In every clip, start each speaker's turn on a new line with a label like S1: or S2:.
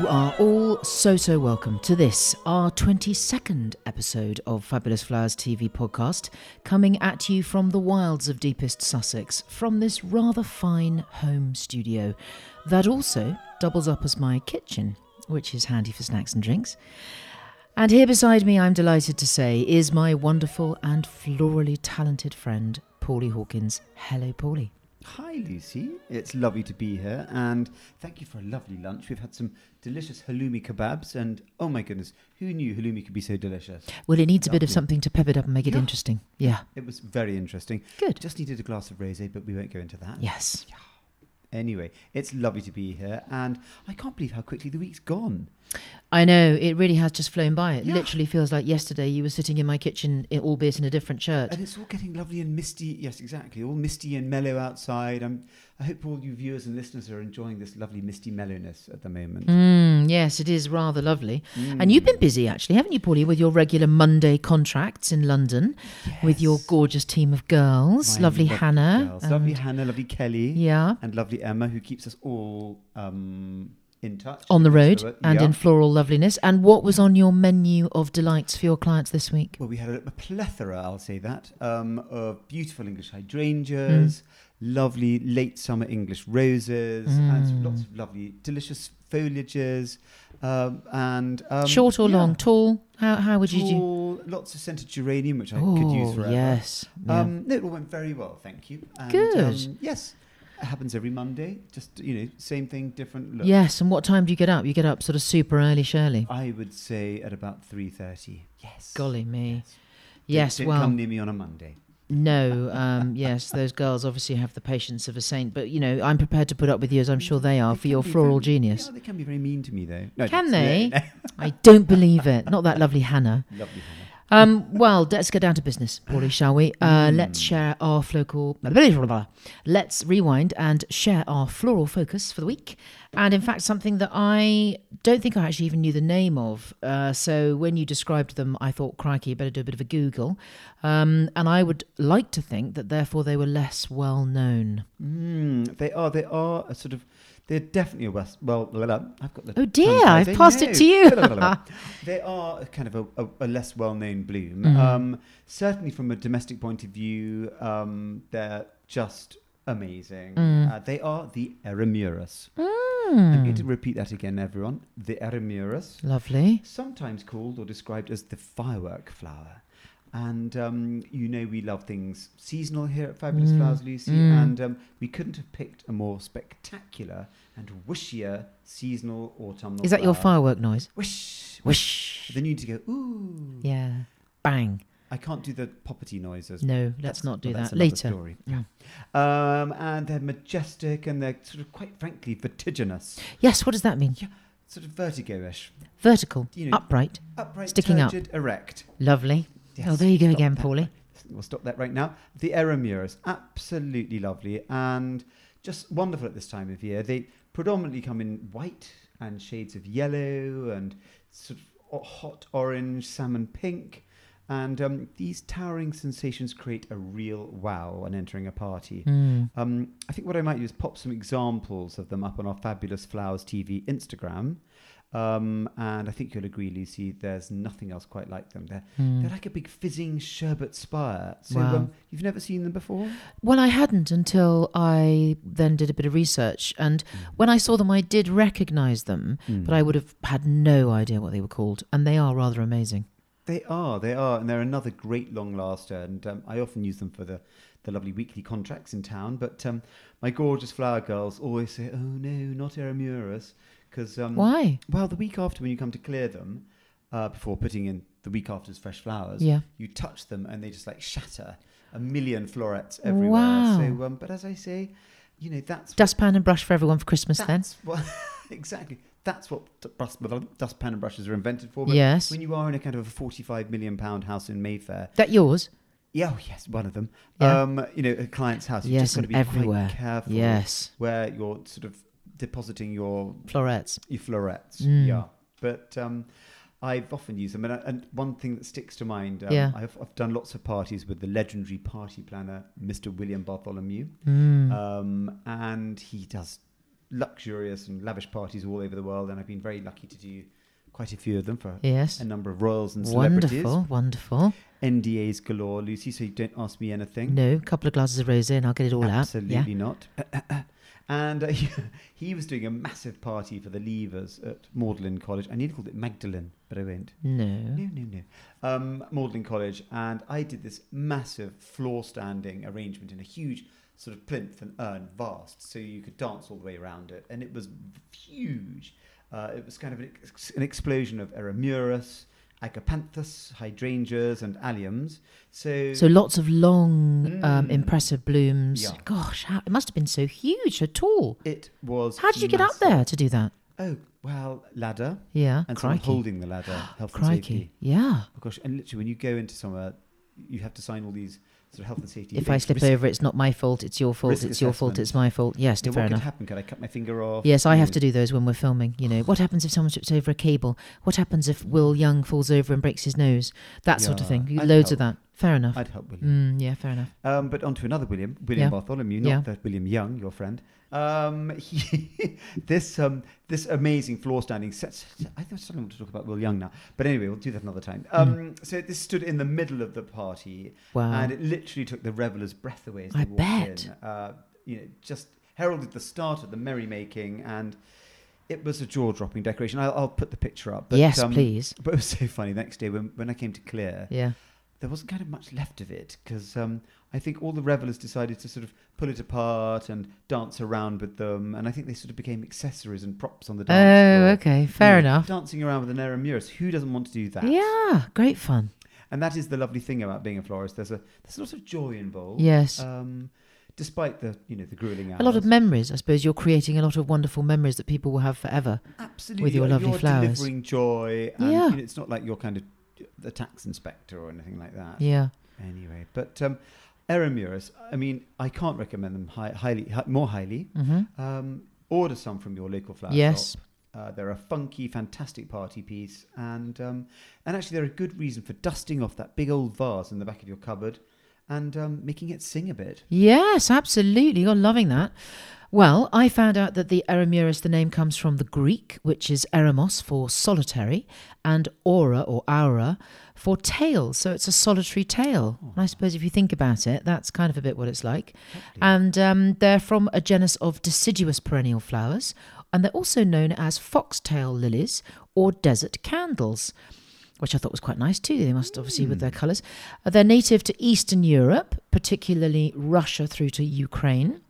S1: You are all so, so welcome to this, our 22nd episode of Fabulous Flowers TV podcast, coming at you from the wilds of deepest Sussex, from this rather fine home studio that also doubles up as my kitchen, which is handy for snacks and drinks. And here beside me, I'm delighted to say, is my wonderful and florally talented friend, Paulie Hawkins. Hello, Paulie.
S2: Hi, Lucy. It's lovely to be here, and thank you for a lovely lunch. We've had some delicious halloumi kebabs, and oh my goodness, who knew halloumi could be so delicious?
S1: Well, it needs a bit of something to pep it up and make it
S2: Yeah.
S1: interesting. Yeah.
S2: It was very interesting.
S1: Good.
S2: Just needed a glass of rosé, but we won't go into that.
S1: Yes.
S2: Anyway, it's lovely to be here, and I can't believe how quickly the week's gone.
S1: I know it really has just flown by. It
S2: Yeah.
S1: literally feels like yesterday you were sitting in my kitchen, albeit in a different shirt.
S2: And it's all getting lovely and misty. Yes, exactly. All misty and mellow outside. I'm, I hope all you viewers and listeners are enjoying this lovely misty mellowness at the moment.
S1: Mm, yes, it is rather lovely. And you've been busy, actually, haven't you, Paulie, with your regular Monday contracts in London with your gorgeous team of girls,
S2: My
S1: lovely Hannah.
S2: girls. Lovely Hannah, lovely Kelly.
S1: yeah.
S2: and lovely Emma, who keeps us all um, in touch
S1: On the road
S2: So, uh,
S1: and
S2: yeah.
S1: in floral loveliness. And what was on your menu of delights for your clients this week?
S2: Well, we had a, plethora, I'll say that, um, of beautiful English hydrangeas,
S1: Mm.
S2: lovely late summer English roses, and lots of lovely, delicious foliages, um, and um,
S1: Short or
S2: yeah,
S1: long? Tall? How, how would you do?
S2: lots of scented geranium, which I could use forever.
S1: yes. Yeah.
S2: Um, no, it all went very well, thank you. And,
S1: Good.
S2: Um, yes, happens every Monday. Just you know, same thing, different look.
S1: Yes, and what time do you get up? You get up sort of super early, Shirley.
S2: I would say at about three thirty. Yes.
S1: Golly me.
S2: Don't-
S1: Yes,
S2: don't
S1: well,
S2: come near me on a Monday.
S1: no, um, yes, those girls obviously have the patience of a saint, but you know, I'm prepared to put up with you as I'm sure they are
S2: They
S1: for your floral
S2: very-
S1: genius.
S2: Yeah, they can be very mean to me though. No,
S1: Can
S2: no,
S1: they?
S2: no.
S1: I don't believe it. Not that lovely Hannah.
S2: Lovely Hannah.
S1: Um, well, let's get down to business, Paulie, shall we? Uh,
S2: Hmm.
S1: Let's share our floral. Let's rewind and share our floral focus for the week. And in fact, something that I don't think I actually even knew the name of. Uh, so when you described them, I thought, crikey, better do a bit of a Google. Um, and I would like to think that therefore they were less well known.
S2: Mm, they are. They are a sort of. They're definitely a West. Well, blah, blah, I've got the.
S1: Oh dear. I've passed it to you.
S2: They are kind of a, a, a less well-known bloom.
S1: Mm-hmm.
S2: Um, certainly, from a domestic point of view, um, they're just amazing.
S1: Mm.
S2: Uh, they are the Eremurus. I'm going to repeat that again, everyone. The Eremurus.
S1: Lovely.
S2: sometimes called or described as the firework flower. And um, you know we love things seasonal here at Fabulous
S1: Mm,
S2: Flowers, Lucy,
S1: mm.
S2: and um, we couldn't have picked a more spectacular and wishier seasonal autumnal.
S1: Is that your firework noise?
S2: Wish,
S1: Wish.
S2: Then you need to go ooh.
S1: Yeah. Bang.
S2: I can't do the poppity noises.
S1: No, let's
S2: That's-
S1: not do
S2: well,
S1: that. Later. Mm.
S2: Um, and they're majestic and they're sort of quite frankly vertiginous,
S1: Yes, what does that mean?
S2: sort of vertigo-ish,
S1: Vertical,
S2: You know,
S1: upright,
S2: upright,
S1: Sticking up.
S2: erect.
S1: lovely.
S2: Yes,
S1: oh, there you go again. Paulie.
S2: We'll stop that right now. The Eremurus, absolutely lovely and just wonderful at this time of year. They predominantly come in white and shades of yellow and sort of hot orange, salmon pink. And um, these towering sensations create a real wow when entering a party.
S1: Mm.
S2: Um, I think what I might do is pop some examples of them up on our Fabulous Flowers TV Instagram. Um, and I think you'll agree, Lucy, there's nothing else quite like them. They're,
S1: Mm.
S2: they're like a big fizzing sherbet spire. So
S1: Wow.
S2: um, you've never seen them before?
S1: Well, I hadn't until I then did a bit of research. And when I saw them, I did recognize them, but I would have had no idea what they were called. And they are rather amazing.
S2: They are, they are, and they're another great long laster. And um, I often use them for the, the lovely weekly contracts in town. But um, my gorgeous flower girls always say, "Oh no, not Eremurus," because um,
S1: Why?
S2: well, the week after when you come to clear them, uh, before putting in the week after's fresh flowers,
S1: Yeah.
S2: you touch them and they just like shatter a million florets everywhere.
S1: Wow.
S2: So, um, but as I say, you know that's
S1: Dustpan and brush for everyone for Christmas then.
S2: What exactly. That's what dustpan and brushes are invented for. But
S1: Yes.
S2: when you are in a kind of a forty-five million pound house in Mayfair,
S1: That yours?
S2: yeah, oh, yes, one of them.
S1: Yeah.
S2: Um, you know, a client's house. You've
S1: Yes,
S2: just got to be
S1: everywhere.
S2: quite careful.
S1: Yes.
S2: where you're sort of depositing your
S1: Florets.
S2: your florets.
S1: Mm.
S2: Yeah, but um, I've often used them, and, I- and one thing that sticks to mind. Um,
S1: Yeah.
S2: I've, I've done lots of parties with the legendary party planner, Mr. William Bartholomew,
S1: Mm.
S2: um, and he does luxurious and lavish parties all over the world, and I've been very lucky to do quite a few of them for
S1: Yes.
S2: a number of royals and celebrities.
S1: Wonderful, wonderful.
S2: NDAs galore, Lucy. So you don't ask me anything.
S1: No, a couple of glasses of rosé and I'll get it all out.
S2: Absolutely not. and uh, he, he was doing a massive party for the leavers at Magdalen College. I nearly called it Magdalen, but I won't.
S1: No.
S2: No, no, no. Um, Magdalen College, and I did this massive floor standing arrangement in a huge sort of plinth and urn, vast, so you could dance all the way around it, and it was huge. Uh, it was kind of an, ex- an explosion of Eremurus, Agapanthus, hydrangeas, and alliums. So,
S1: So lots of long, um,
S2: Mm.
S1: impressive blooms.
S2: Yeah.
S1: Gosh, how, it must have been so huge, so tall.
S2: it was.
S1: How did you get up there to do that?
S2: Oh well, ladder
S1: Yeah,
S2: and
S1: crikey.
S2: holding the ladder, health
S1: crikey. Yeah.
S2: Oh gosh, and literally when you go into somewhere, you have to sign all these sort of health and safety.
S1: If I slip
S2: risk-
S1: over, it's not my fault. It's your fault. It's your fault. It's my fault. Yes,
S2: know,
S1: fair
S2: what could
S1: enough.
S2: happen? Could I cut my finger off?
S1: Yes, I
S2: You
S1: have
S2: know,
S1: to do those when we're filming. You know, oh. what happens if someone trips over a cable? What happens if Will Young falls over and breaks his nose? That sort of thing.
S2: I'd
S1: Loads of that. Fair enough.
S2: I'd help William.
S1: Mm, yeah, fair enough.
S2: Um, but on to another William, William
S1: Yeah.
S2: Bartholomew, not
S1: Yeah.
S2: the William Young, your friend. Um, he, this um, this amazing floor standing Set, I don't want to talk about Will Young now, but anyway, we'll do that another time. Um, So this stood in the middle of the party,
S1: Wow.
S2: and it literally took the revelers' breath away as they
S1: I
S2: walked
S1: bet.
S2: in. Uh, you know, just heralded the start of the merrymaking, and it was a jaw-dropping decoration. I'll, I'll put the picture up. But,
S1: yes,
S2: um,
S1: please.
S2: But it was so funny. The next day, when, when I came to clear,
S1: Yeah.
S2: There wasn't kind of much left of it because um, I think all the revelers decided to sort of pull it apart and dance around with them, and I think they sort of became accessories and props on the dance
S1: Oh,
S2: floor.
S1: okay. Fair
S2: You know,
S1: enough.
S2: Dancing around with an Eremurus, who doesn't want to do that?
S1: Yeah, great fun.
S2: and that is the lovely thing about being a florist. There's a there's a lot of joy involved.
S1: Yes.
S2: Um, despite the you know the grueling hours.
S1: a lot of memories. I suppose you're creating a lot of wonderful memories that people will have forever.
S2: Absolutely,
S1: with your lovely
S2: you're
S1: flowers.
S2: delivering joy. And,
S1: Yeah.
S2: you know, it's not like you're kind of the tax inspector or anything like that.
S1: Yeah.
S2: Anyway, but um, Eremurus, I mean, I can't recommend them hi- highly, hi- more highly.
S1: hmm
S2: Um, order some from your local flower
S1: Yes.
S2: shop. Uh, they're a funky, fantastic party piece, and um, and actually they're a good reason for dusting off that big old vase in the back of your cupboard and um, making it sing a bit.
S1: Yes, absolutely. You're loving that. Well, I found out that the Eremurus, the name comes from the Greek, which is eremos for solitary, and aura or aura for tail. So it's a solitary tail. And I suppose if you think about it, that's kind of a bit what it's like. And um, they're from a genus of deciduous perennial flowers, and they're also known as foxtail lilies or desert candles which I thought was quite nice too. They must obviously with their colours. Uh, they're native to Eastern Europe, particularly Russia through to Ukraine.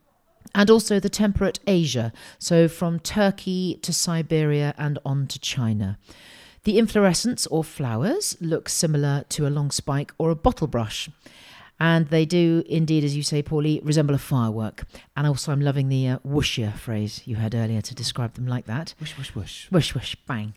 S1: And also the temperate Asia, so from Turkey to Siberia and on to China. The inflorescence or flowers look similar to a long spike or a bottle brush. And they do indeed, as you say, Paulie, resemble a firework. And also, I'm loving the uh, whoosher phrase you had earlier to describe them like that.
S2: Wish, wish, wish.
S1: Whoosh, whoosh, bang.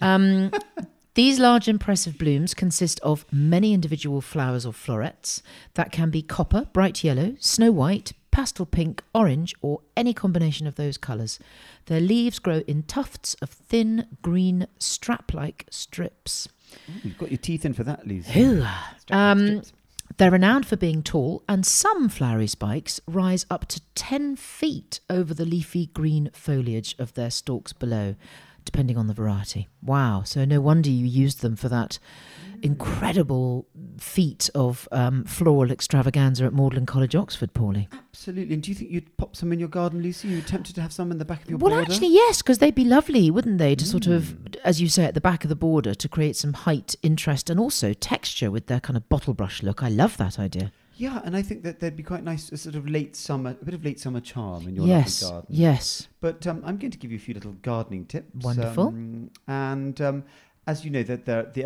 S1: Um, these large, impressive blooms consist of many individual flowers or florets that can be copper, bright yellow, snow white, pastel pink, orange, or any combination of those colours. Their leaves grow in tufts of thin, green, strap like strips.
S2: Ooh, you've got your teeth in for that. Strap
S1: Um. They're renowned for being tall, and some flowery spikes rise up to 10 feet over the leafy green foliage of their stalks below, depending on the variety. Wow, so no wonder you used them for that incredible feat of um, floral extravaganza at Magdalen College, Oxford, Paulie.
S2: Absolutely. And do you think you'd pop some in your garden, Lucy? You tempted to have some in the back of your
S1: Well,
S2: border?
S1: actually, yes, because they'd be lovely, wouldn't they? To sort of,
S2: Mm.
S1: as you say, at the back of the border to create some height, interest, and also texture with their kind of bottle brush look. I love that idea.
S2: Yeah, and I think that there'd be quite nice, a sort of late summer, a bit of late summer charm in your
S1: yes,
S2: lovely garden.
S1: yes. Yes.
S2: But um, I'm going to give you a few little gardening tips.
S1: Wonderful.
S2: Um, and um, as you know, that the, the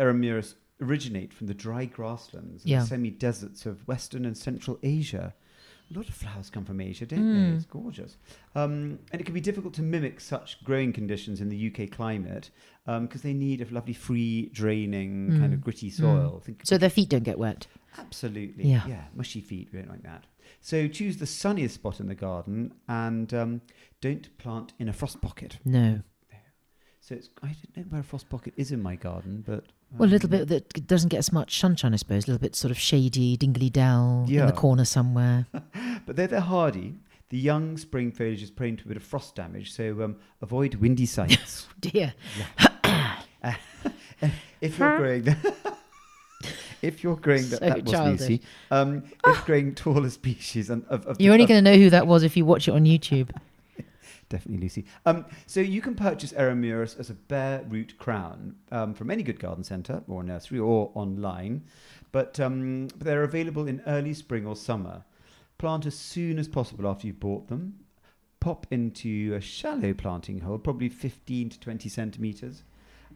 S2: originate from the dry grasslands and
S1: Yeah.
S2: semi-deserts of Western and Central Asia. A lot of flowers come from Asia, don't
S1: Mm.
S2: they? It's gorgeous. Um, and it can be difficult to mimic such growing conditions in the UK climate because they need a lovely, free, draining, kind
S1: Mm.
S2: of gritty soil. Think
S1: So their feet don't get wet.
S2: Absolutely.
S1: Yeah.
S2: Yeah. Mushy feet, we don't like that. So choose the sunniest spot in the garden and um, don't plant in a frost pocket.
S1: No.
S2: So it's, I don't know where a frost pocket is in my garden, but.
S1: Well, a little
S2: um,
S1: bit that doesn't get as much sunshine, I suppose. A little bit sort of shady, dingly dell in the corner somewhere.
S2: But they're, they're hardy. the young spring foliage is prone to a bit of frost damage, so um, avoid windy sites.
S1: Dear.
S2: if you're growing, if you're growing that,
S1: So
S2: that was. Lucy. Um, if growing taller species and of, of
S1: You're only going to know who that was if you watch it on YouTube.
S2: Definitely Lucy. Um, so you can purchase Eremurus as a bare root crown um, from any good garden centre or nursery or online, but, um, but they're available in early spring or summer. Plant as soon as possible after you've bought them. Pop into a shallow planting hole, probably 15 to 20 centimetres,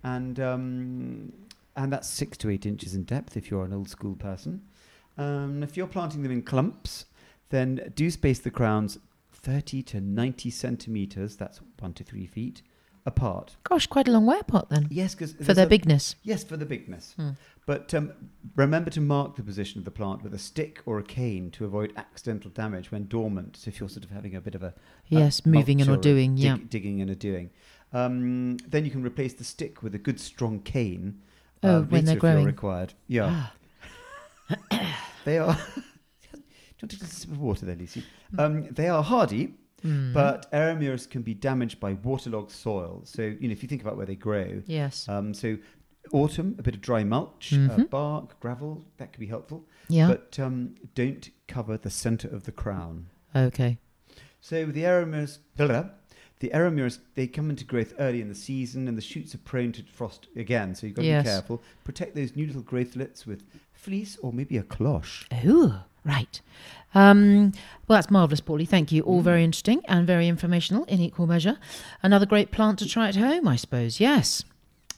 S2: and um, and that's six to eight inches in depth if you're an old school person. Um, if you're planting them in clumps, then do space the crowns 30 to 90 centimeters, that's one to three feet, apart.
S1: Gosh, quite a long way apart then
S2: Yes, because
S1: for their bigness.
S2: Yes, for the bigness.
S1: Hmm.
S2: But um, remember to mark the position of the plant with a stick or a cane to avoid accidental damage when dormant. So if you're sort of having a bit of a
S1: Yes, moving and or
S2: a
S1: doing.
S2: dig-
S1: Yeah.
S2: digging and a doing, um, then you can replace the stick with a good strong cane.
S1: Oh,
S2: uh,
S1: when they're
S2: later if you're
S1: growing.
S2: required. Yeah,
S1: Ah.
S2: they are. Do you want to take a sip of water there, Lucy? Um, they are hardy,
S1: Mm.
S2: but Eremurus can be damaged by waterlogged soil. So, you know, if you think about where they grow,
S1: yes.
S2: um, so autumn, a bit of dry mulch, uh,
S1: Mhm.
S2: bark, gravel, that could be helpful.
S1: yeah.
S2: But um, don't cover the centre of the crown.
S1: okay.
S2: So the Eremurus, the Eremurus, they come into growth early in the season, and the shoots are prone to frost again. So you've got to
S1: Yes.
S2: be careful. Protect those new little growthlets with fleece or maybe a cloche.
S1: Oh, right. Um, well, that's marvellous, Paulie. Thank you. All very interesting and very informational in equal measure. Another great plant to try at home, I suppose. Yes.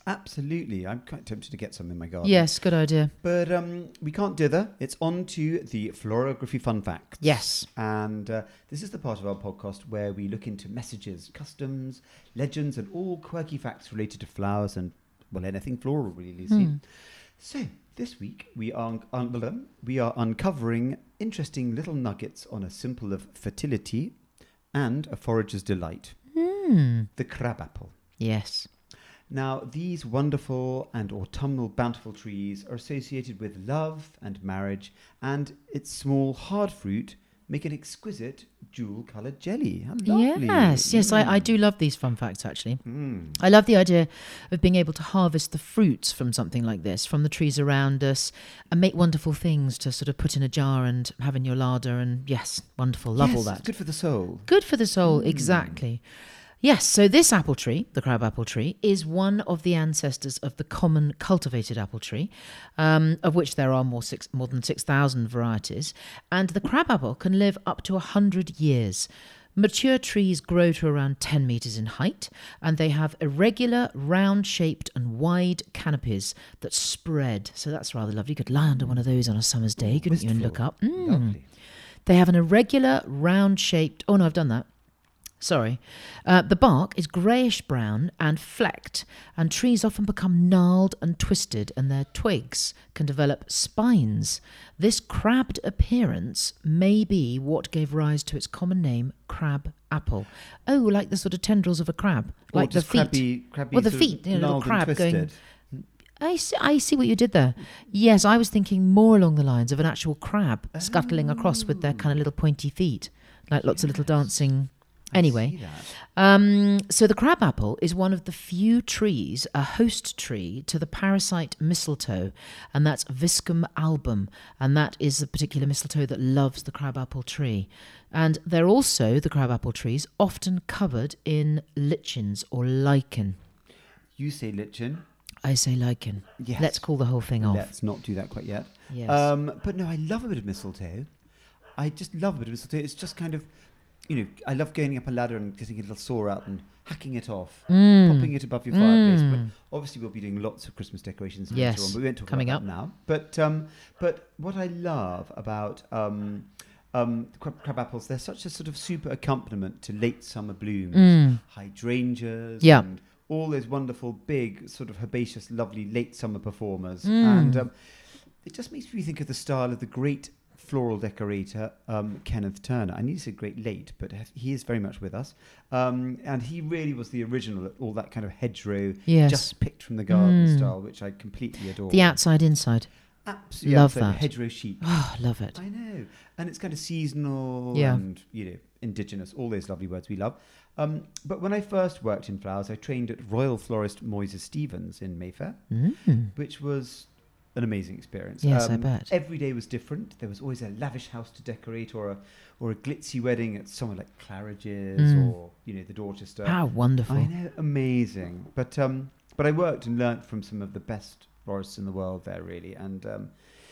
S2: Absolutely, I'm quite tempted to get some in my garden.
S1: Yes, good idea.
S2: But um, we can't dither. It's on to the florography fun facts.
S1: Yes.
S2: And uh, this is the part of our podcast where we look into messages, customs, legends, and all quirky facts related to flowers and, well, anything floral, really.
S1: Hmm.
S2: So, this week we are, un- we are uncovering interesting little nuggets on a symbol of fertility and a forager's delight
S1: Hmm.
S2: the crabapple.
S1: Yes.
S2: Now, these wonderful and autumnal bountiful trees are associated with love and marriage, and its small hard fruit make an exquisite jewel coloured jelly.
S1: Yes. Yes, I, I
S2: Mm.
S1: do love these fun facts, actually.
S2: Mm.
S1: I love the idea of being able to harvest the fruits from something like this, from the trees around us, and make wonderful things to sort of put in a jar and have in your larder. And yes, wonderful. Love all that.
S2: Good for the soul.
S1: Good for the soul,
S2: Mm.
S1: exactly. Yes, so this apple tree, the crab apple tree, is one of the ancestors of the common cultivated apple tree, um, of which there are more, six, more than 6,000 varieties. And the crab apple can live up to 100 years. Mature trees grow to around 10 metres in height, and they have irregular, round shaped, and wide canopies that spread. So that's rather lovely. You could lie under one of those on a summer's day, couldn't you, and look up? Mm.
S2: Lovely.
S1: They have an irregular, round shaped. Oh no, I've done that. Sorry. Uh, the bark is greyish brown and flecked, and trees often become gnarled and twisted, and their twigs can develop spines. This crabbed appearance may be what gave rise to its common name, crab apple. Oh, like the sort of tendrils of a crab,
S2: Or
S1: like the feet.
S2: Crabby, crabby
S1: Well, the feet, you know, little crab going- I see, I see what you did there. Yes, I was thinking more along the lines of an actual crab scuttling across with their kind of little pointy feet, like lots of little dancing. Anyway, um, so the crabapple is one of the few trees, a host tree to the parasite mistletoe, and that's Viscum album, and that is the particular mistletoe that loves the crabapple tree. And they're also, the crabapple trees, often covered in lichens or lichen.
S2: You say lichen.
S1: I say lichen.
S2: Yes.
S1: Let's call the whole thing off.
S2: Let's not do that quite yet.
S1: Yes.
S2: Um, but no, I love a bit of mistletoe. I just love a bit of mistletoe. It's just kind of, you know, I love going up a ladder and getting a little saw out and hacking it off,
S1: Mm.
S2: popping it above your fireplace. But
S1: Mm.
S2: obviously, we'll be doing lots of Christmas decorations
S1: Yes,
S2: later on. But we won't talk
S1: coming
S2: about
S1: up.
S2: that now. But um, but what I love about um, um, crab, crab apples, they're such a sort of super accompaniment to late summer blooms,
S1: Mm.
S2: hydrangeas,
S1: Yeah.
S2: and all those wonderful, big, sort of herbaceous, lovely late summer performers.
S1: Mm.
S2: And um, it just makes me think of the style of the great floral decorator um, Kenneth Turner. I need to say great late, but he is very much with us. Um, and he really was the original, at all that kind of hedgerow,
S1: Yes.
S2: just picked from the garden
S1: Mm.
S2: style, which I completely adore.
S1: the outside inside.
S2: Absolutely.
S1: Love
S2: outside
S1: that.
S2: Hedgerow sheep.
S1: Oh, love it.
S2: I know, and it's kind of seasonal
S1: Yeah.
S2: and you know indigenous, all those lovely words we love. Um, but when I first worked in flowers, I trained at Royal Florist Moyses Stevens in Mayfair,
S1: Mm.
S2: which was an amazing experience.
S1: Yes, I
S2: Um,
S1: bet.
S2: Every day was different. There was always a lavish house to decorate, or a or a glitzy wedding at somewhere like Claridge's,
S1: Mm.
S2: or you know the Dorchester.
S1: How wonderful.
S2: I know, amazing. But um, but I worked and learnt from some of the best florists in the world there, really, and um,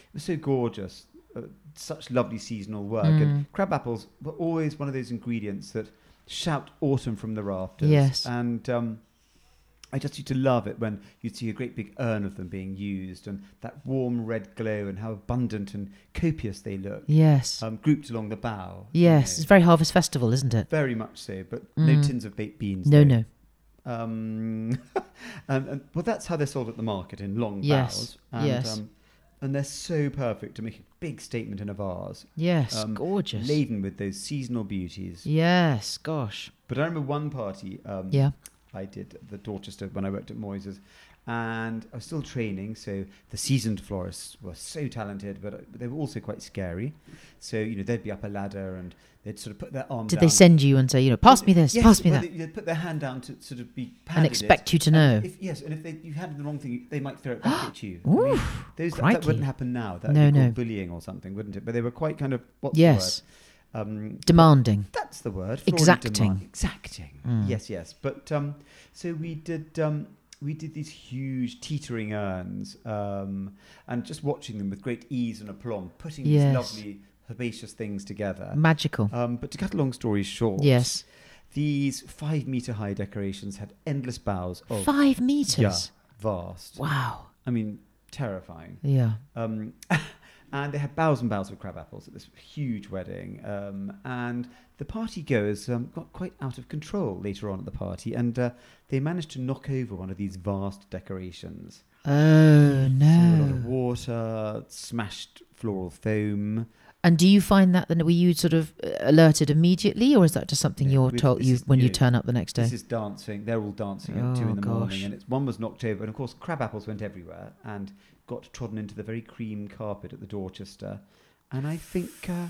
S2: it was so gorgeous. Uh, such lovely seasonal work,
S1: Mm.
S2: and crab apples were always one of those ingredients that shout autumn from the rafters.
S1: Yes.
S2: and um, I just used to love it when you'd see a great big urn of them being used, and that warm red glow, and how abundant and copious they look,
S1: Yes.
S2: um, grouped along the bough. you
S1: yes.
S2: know.
S1: It's very Harvest Festival, isn't it?
S2: Very much so, but
S1: Mm.
S2: no tins of baked beans.
S1: No,
S2: though.
S1: no.
S2: Um, and, and, well, that's how they're sold at the market in long
S1: Yes,
S2: bows. And,
S1: yes.
S2: Um, and they're so perfect to make a big statement in a vase,
S1: Yes.
S2: um,
S1: gorgeous.
S2: laden with those seasonal beauties.
S1: Yes. Gosh.
S2: But I remember one party um,
S1: Yeah.
S2: I did the Dorchester when I worked at Moyses, and I was still training. So the seasoned florists were so talented, but they were also quite scary. So you know they'd be up a ladder and they'd sort of put their arm.
S1: Did
S2: down.
S1: they send you and say, you know, pass me this,
S2: Yes,
S1: pass me
S2: well,
S1: that,
S2: They, would put their hand down to sort of be
S1: and expect you to know?
S2: If, yes, and if they, you handed the wrong thing, they might throw it back at you. I mean, those, that, that wouldn't happen now. That would
S1: No,
S2: be called
S1: no.
S2: bullying or something, wouldn't it? But they were quite kind of what's
S1: yes.
S2: Um,
S1: Demanding.
S2: that's the word.
S1: Exacting.
S2: demand- Exacting.
S1: Mm.
S2: Yes, yes. But um, so we did. Um, we did these huge teetering urns, um, and just watching them with great ease and aplomb, putting
S1: Yes.
S2: these lovely herbaceous things together.
S1: Magical.
S2: Um, but to cut a long story short,
S1: Yes.
S2: these five meter high decorations had endless boughs of
S1: Five meters.
S2: Yeah, vast.
S1: Wow.
S2: I mean, terrifying.
S1: Yeah.
S2: And they had boughs and boughs of crab apples at this huge wedding. Um, and the party goers um, got quite out of control later on at the party, and uh, they managed to knock over one of these vast decorations.
S1: Oh
S2: So a lot of
S1: no.
S2: water, smashed floral foam.
S1: And do you find that then were you sort of uh, alerted immediately, or is that just something
S2: Yeah,
S1: you're told you when
S2: you
S1: you turn up the next day?
S2: This is dancing. They're all dancing at two
S1: Oh,
S2: in the
S1: gosh.
S2: morning, and it's one was knocked over, and of course crab apples went everywhere and got trodden into the very cream carpet at the Dorchester. And I think uh,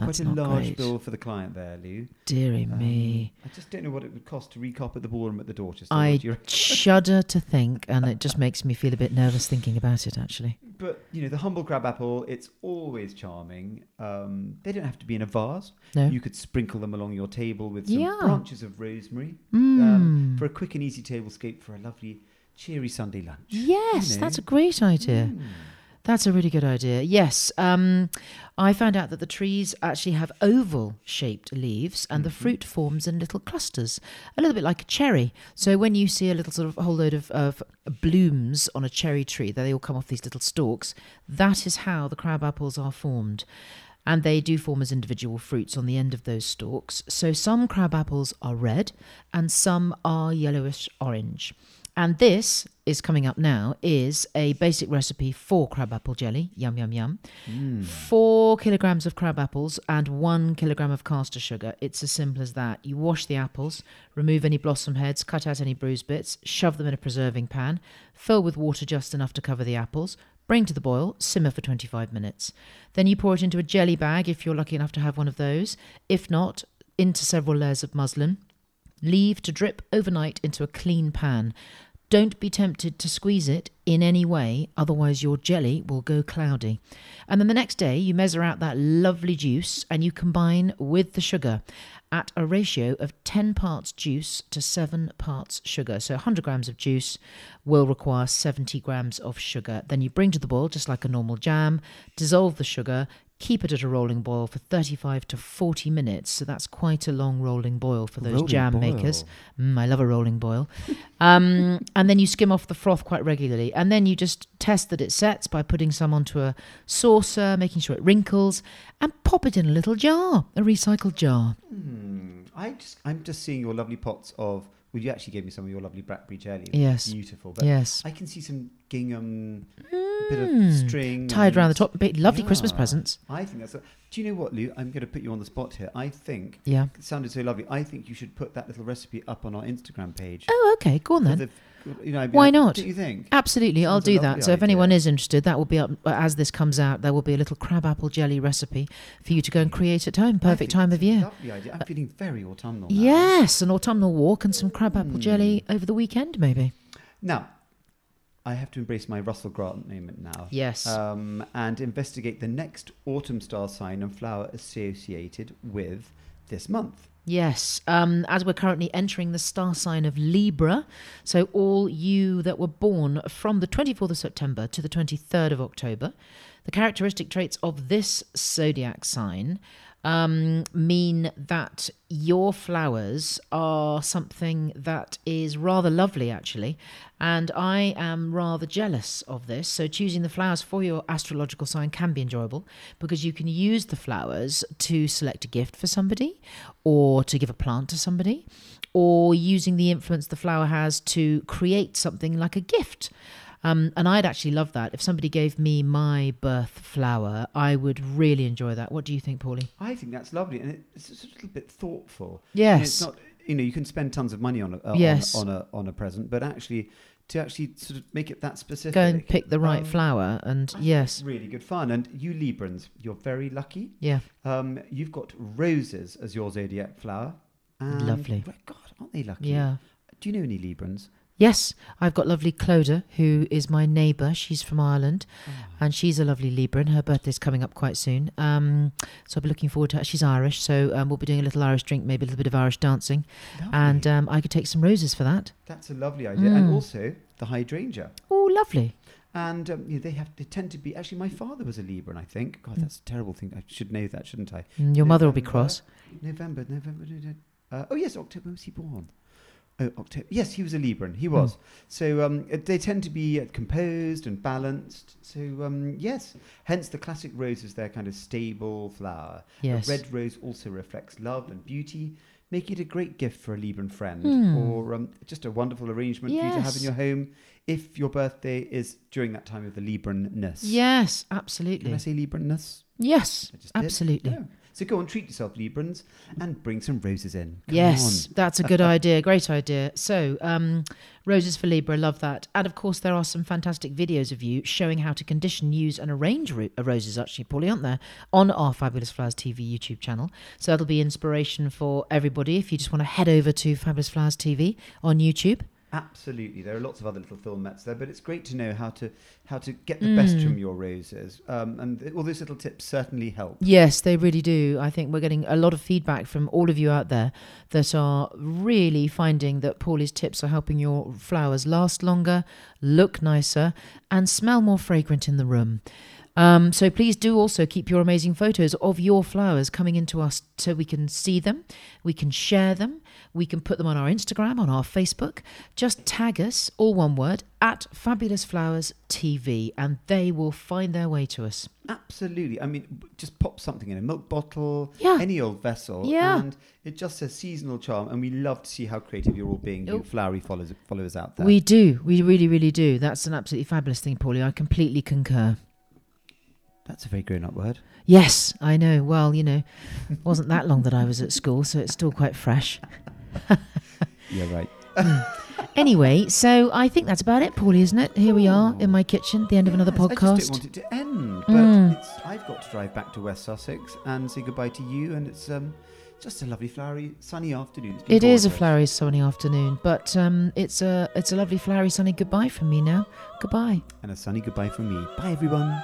S2: quite a large
S1: great.
S2: bill for the client there, Lou.
S1: Dearie
S2: Um,
S1: me.
S2: I just don't know what it would cost to recarpet the ballroom at the Dorchester.
S1: I shudder to think, and it just makes me feel a bit nervous thinking about it. Actually,
S2: But you know, the humble crab apple, it's always charming. Um, they don't have to be in a vase.
S1: no.
S2: You could sprinkle them along your table with some
S1: Yeah.
S2: branches of rosemary
S1: Mm.
S2: um, for a quick and easy tablescape for a lovely, cheery Sunday lunch.
S1: yes,
S2: know.
S1: that's a great idea.
S2: Mm.
S1: That's a really good idea. Yes, um, I found out that the trees actually have oval-shaped leaves, and the
S2: Mhm.
S1: fruit forms in little clusters, a little bit like a cherry. So when you see a little sort of a whole load of, of blooms on a cherry tree, they all come off these little stalks. That is how the crab apples are formed. And they do form as individual fruits on the end of those stalks. So some crab apples are red and some are yellowish orange. And this is coming up now is a basic recipe for crab apple jelly. Yum, yum, yum.
S2: Mm.
S1: Four kilograms of crab apples and one kilogram of caster sugar. It's as simple as that. You wash the apples, remove any blossom heads, cut out any bruised bits, shove them in a preserving pan, fill with water just enough to cover the apples, bring to the boil, simmer for 25 minutes. Then you pour it into a jelly bag if you're lucky enough to have one of those. If not, into several layers of muslin. Leave to drip overnight into a clean pan. Don't be tempted to squeeze it in any way, otherwise, your jelly will go cloudy. And then the next day, you measure out that lovely juice and you combine with the sugar at a ratio of 10 parts juice to 7 parts sugar. So 100 grams of juice will require 70 grams of sugar. Then you bring to the boil just like a normal jam, dissolve the sugar, keep it at a rolling boil for 35 to 40 minutes. So that's quite a long rolling boil for those
S2: Rolling
S1: jam makers. Mm, I love a rolling boil. Um, and then you skim off the froth quite regularly. And then you just test that it sets by putting some onto a saucer, making sure it wrinkles, and pop it in a little jar, a recycled jar.
S2: Hmm. I just, I'm just seeing your lovely pots of. Well, you actually gave me some of your lovely blackberry jelly.
S1: Yes.
S2: Beautiful. But
S1: Yes.
S2: I can see some gingham, bit of
S1: Mm.
S2: string
S1: Tied around the top. Bit lovely Christmas presents.
S2: I think that's. A, do you know what, Lou? I'm going to put you on the spot here. I think
S1: Yeah.
S2: it sounded so lovely. I think you should put that little recipe up on our Instagram page.
S1: Oh, okay. Go on then.
S2: the- You know,
S1: Why not?
S2: Do you think?
S1: Absolutely, I'll do that. So if anyone is interested, that will be up as this comes out. There will be a little crabapple jelly recipe for you to go and create at home. Perfect time of year.
S2: Lovely idea. I'm feeling very autumnal. Now.
S1: Yes, an autumnal walk and some crabapple
S2: Hmm.
S1: jelly over the weekend, maybe.
S2: Now, I have to embrace my Russell Grant moment now.
S1: Yes.
S2: Um, and investigate the next autumn star sign and flower associated with this month.
S1: Yes, um, as we're currently entering the star sign of Libra, so all you that were born from the 24th of September to the 23rd of October, the characteristic traits of this zodiac sign um, mean that your flowers are something that is rather lovely, actually. And I am rather jealous of this. So, choosing the flowers for your astrological sign can be enjoyable because you can use the flowers to select a gift for somebody or to give a plant to somebody or using the influence the flower has to create something like a gift. Um, and I'd actually love that. If somebody gave me my birth flower, I would really enjoy that. What do you think, Paulie?
S2: I think that's lovely, and it's a little bit thoughtful.
S1: Yes.
S2: it's not. You know, you can spend tons of money on a uh,
S1: Yes.
S2: on, on a on a present, but actually, to actually sort of make it that specific,
S1: Go and pick the right
S2: um,
S1: flower. And yes,
S2: really good fun. And you Librans, you're very lucky.
S1: yeah,
S2: Um, you've got roses as your zodiac flower. And,
S1: Lovely.
S2: God, aren't they lucky?
S1: yeah.
S2: Do you know any Librans?
S1: Yes, I've got lovely Clodagh, who is my neighbour. She's from Ireland,
S2: Oh.
S1: and she's a lovely Libra, and her birthday's coming up quite soon. Um, so I'll be looking forward to her. She's Irish, so um, we'll be doing a little Irish drink, maybe a little bit of Irish dancing, and um, I could take some roses for that.
S2: that's a lovely idea. And
S1: Mm.
S2: also the hydrangea.
S1: Oh, lovely.
S2: And um, you know, they have they tend to be actually. My father was a libra and I think. God,
S1: Mm.
S2: that's a terrible thing. I should know that, shouldn't I?
S1: Mm, Your mother will be cross.
S2: November, November. November uh, oh yes, October. Was he born? Oh, October. Yes, he was a Libran. He was. So um, uh, they tend to be uh, composed and balanced. So um, yes, hence the classic rose is their kind of stable flower.
S1: Yes.
S2: A red rose also reflects love and beauty. Make it a great gift for a Libran friend,
S1: Hmm.
S2: or um, just a wonderful arrangement for you to have in your home if your birthday is during that time of the Libranness.
S1: Yes, absolutely.
S2: Can I say Libranness?
S1: Yes, absolutely.
S2: Yeah. So go and treat yourself, Librans, and bring some roses in. Come
S1: Yes,
S2: on.
S1: that's a good idea. Great idea. So, um, Roses for Libra, love that. And of course, there are some fantastic videos of you showing how to condition, use, and arrange ro- uh, roses, actually, Paulie, aren't there? On our Fabulous Flowers TV YouTube channel. So, that'll be inspiration for everybody if you just want to head over to Fabulous Flowers TV on YouTube.
S2: Absolutely, there are lots of other little filmettes there, but it's great to know how to how to get the best
S1: Mm.
S2: from your roses, um, and th- all those little tips certainly help.
S1: Yes, they really do. I think we're getting a lot of feedback from all of you out there that are really finding that Paulie's tips are helping your flowers last longer, look nicer, and smell more fragrant in the room. Um, so please do also keep your amazing photos of your flowers coming into us so we can see them, we can share them, we can put them on our Instagram, on our Facebook. Just tag us, all one word, at Fabulous Flowers TV, and they will find their way to us.
S2: Absolutely, I mean, just pop something in a milk bottle,
S1: Yeah.
S2: any old vessel,
S1: Yeah.
S2: and it just says seasonal charm, and we love to see how creative you're all being, you
S1: Oh.
S2: flowery followers followers out there.
S1: We do. We really, really do. That's an absolutely fabulous thing, Paulie. I completely concur.
S2: That's a very grown-up word.
S1: Yes, I know. Well, you know, it wasn't that long that I was at school, so it's still quite fresh.
S2: Yeah, right.
S1: Anyway, so I think that's about it, Paulie, isn't it? Here we are in my kitchen, the end of another
S2: Yes, I just
S1: podcast.
S2: don't want it to end, but
S1: Mm.
S2: I've got to drive back to West Sussex and say goodbye to you, and it's um, just a lovely, flowery, sunny afternoon.
S1: It is a flowery sunny afternoon, but um, it's a it's a lovely flowery sunny goodbye from me now. Goodbye.
S2: And a sunny goodbye from me. Bye, everyone.